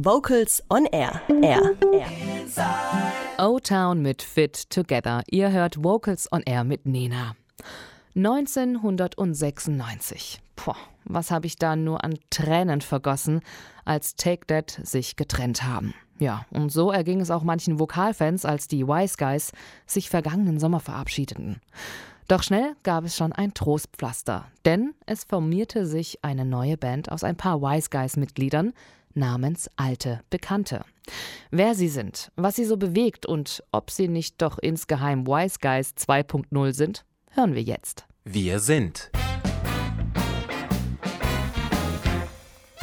Vocals on Air. Air. Air. O-Town mit Fit Together. Ihr hört Vocals on Air mit Nena. 1996. Puh, was habe ich da nur an Tränen vergossen, als Take That sich getrennt haben. Ja, und so erging es auch manchen Vokalfans, als die Wise Guys sich vergangenen Sommer verabschiedeten. Doch schnell gab es schon ein Trostpflaster, denn es formierte sich eine neue Band aus ein paar Wise Guys-Mitgliedern namens Alte Bekannte. Wer sie sind, was sie so bewegt und ob sie nicht doch insgeheim Wise Guys 2.0 sind, hören wir jetzt. Wir sind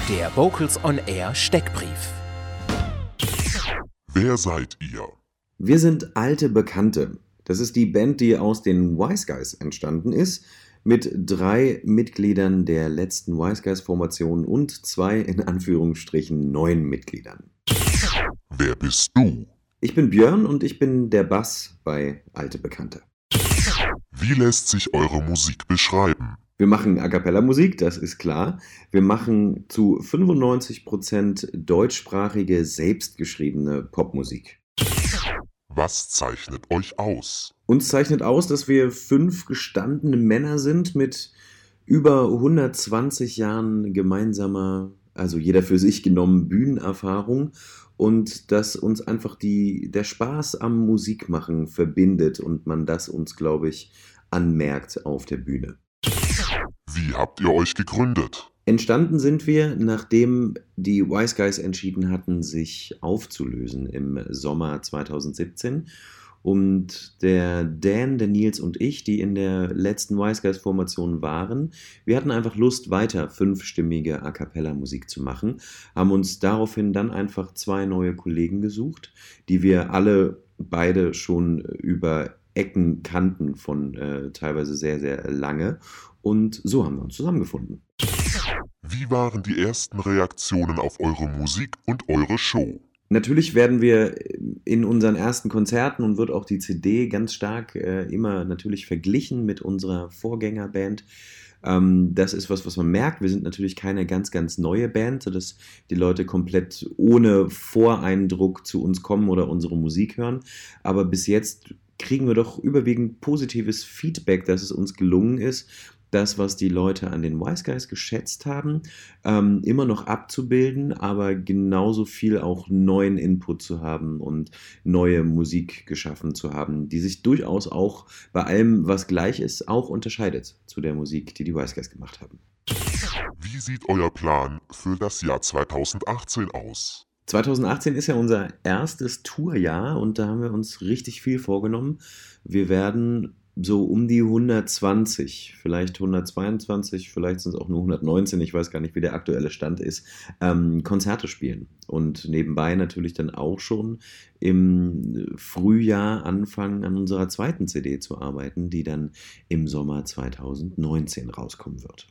der Vocals on Air Steckbrief. Wer seid ihr? Wir sind alte Bekannte. Das ist die Band, die aus den Wise Guys entstanden ist, mit drei Mitgliedern der letzten Wise Guys Formation und zwei in Anführungsstrichen neuen Mitgliedern. Wer bist du? Ich bin Björn und ich bin der Bass bei Alte Bekannte. Wie lässt sich eure Musik beschreiben? Wir machen A cappella Musik, das ist klar. Wir machen zu 95% deutschsprachige, selbstgeschriebene Popmusik. Was zeichnet euch aus? Uns zeichnet aus, dass wir fünf gestandene Männer sind mit über 120 Jahren gemeinsamer, also jeder für sich genommen Bühnenerfahrung und dass uns einfach die, der Spaß am Musikmachen verbindet und man das uns, glaube ich, anmerkt auf der Bühne. Wie habt ihr euch gegründet? Entstanden sind wir, nachdem die Wise Guys entschieden hatten, sich aufzulösen im Sommer 2017. Und der Dan, der Nils und ich, die in der letzten Wise Guys Formation waren, wir hatten einfach Lust, weiter fünfstimmige A cappella Musik zu machen, haben uns daraufhin dann einfach zwei neue Kollegen gesucht, die wir alle beide schon über Ecken kannten von äh, teilweise sehr, sehr lange. Und so haben wir uns zusammengefunden. Wie waren die ersten Reaktionen auf eure Musik und eure Show? Natürlich werden wir in unseren ersten Konzerten und wird auch die CD ganz stark äh, immer natürlich verglichen mit unserer Vorgängerband. Ähm, das ist was, was man merkt. Wir sind natürlich keine ganz, ganz neue Band, sodass die Leute komplett ohne Voreindruck zu uns kommen oder unsere Musik hören. Aber bis jetzt kriegen wir doch überwiegend positives Feedback, dass es uns gelungen ist, das, was die Leute an den Wise Guys geschätzt haben, ähm, immer noch abzubilden, aber genauso viel auch neuen Input zu haben und neue Musik geschaffen zu haben, die sich durchaus auch bei allem, was gleich ist, auch unterscheidet zu der Musik, die die Wise Guys gemacht haben. Wie sieht euer Plan für das Jahr 2018 aus? 2018 ist ja unser erstes Tourjahr und da haben wir uns richtig viel vorgenommen. Wir werden so um die 120, vielleicht 122, vielleicht sind es auch nur 119, ich weiß gar nicht, wie der aktuelle Stand ist, ähm, Konzerte spielen. Und nebenbei natürlich dann auch schon im Frühjahr anfangen, an unserer zweiten CD zu arbeiten, die dann im Sommer 2019 rauskommen wird.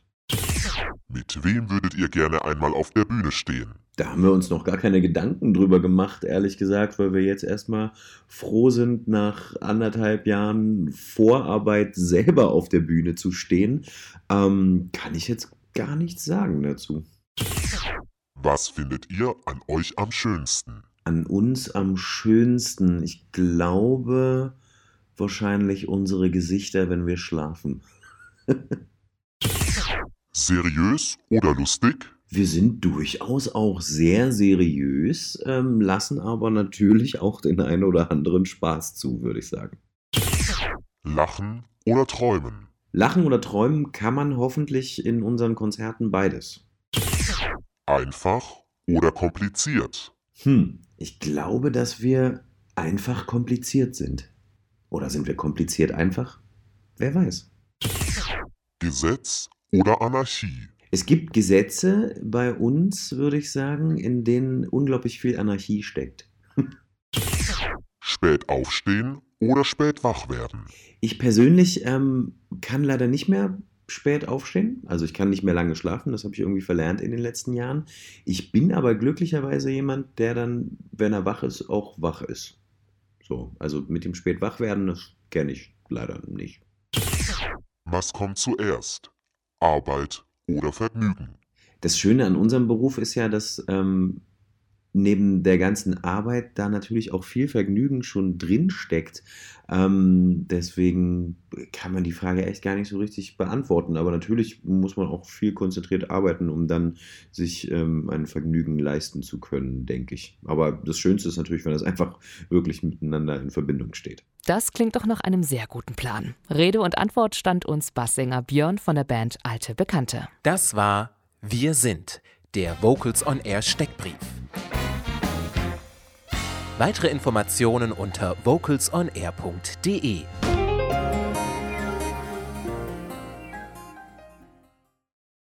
Mit wem würdet ihr gerne einmal auf der Bühne stehen? Da haben wir uns noch gar keine Gedanken drüber gemacht, ehrlich gesagt, weil wir jetzt erstmal froh sind, nach anderthalb Jahren Vorarbeit selber auf der Bühne zu stehen. Ähm, kann ich jetzt gar nichts sagen dazu. Was findet ihr an euch am schönsten? An uns am schönsten, ich glaube wahrscheinlich unsere Gesichter, wenn wir schlafen. Seriös oder lustig? Wir sind durchaus auch sehr seriös, ähm, lassen aber natürlich auch den einen oder anderen Spaß zu, würde ich sagen. Lachen oder träumen? Lachen oder träumen kann man hoffentlich in unseren Konzerten beides. Einfach oder kompliziert? Hm, ich glaube, dass wir einfach kompliziert sind. Oder sind wir kompliziert einfach? Wer weiß. Gesetz oder Anarchie? Es gibt Gesetze bei uns, würde ich sagen, in denen unglaublich viel Anarchie steckt. Spät aufstehen oder spät wach werden? Ich persönlich ähm, kann leider nicht mehr spät aufstehen. Also ich kann nicht mehr lange schlafen, das habe ich irgendwie verlernt in den letzten Jahren. Ich bin aber glücklicherweise jemand, der dann, wenn er wach ist, auch wach ist. So, also mit dem spät wach werden, das kenne ich leider nicht. Was kommt zuerst? Arbeit oder Vergnügen? Das Schöne an unserem Beruf ist ja, dass ähm, neben der ganzen Arbeit da natürlich auch viel Vergnügen schon drin steckt. Ähm, deswegen kann man die Frage echt gar nicht so richtig beantworten. Aber natürlich muss man auch viel konzentriert arbeiten, um dann sich ähm, ein Vergnügen leisten zu können, denke ich. Aber das Schönste ist natürlich, wenn das einfach wirklich miteinander in Verbindung steht. Das klingt doch nach einem sehr guten Plan. Rede und Antwort stand uns Basssänger Björn von der Band Alte Bekannte. Das war Wir sind, der Vocals on Air Steckbrief. Weitere Informationen unter vocalsonair.de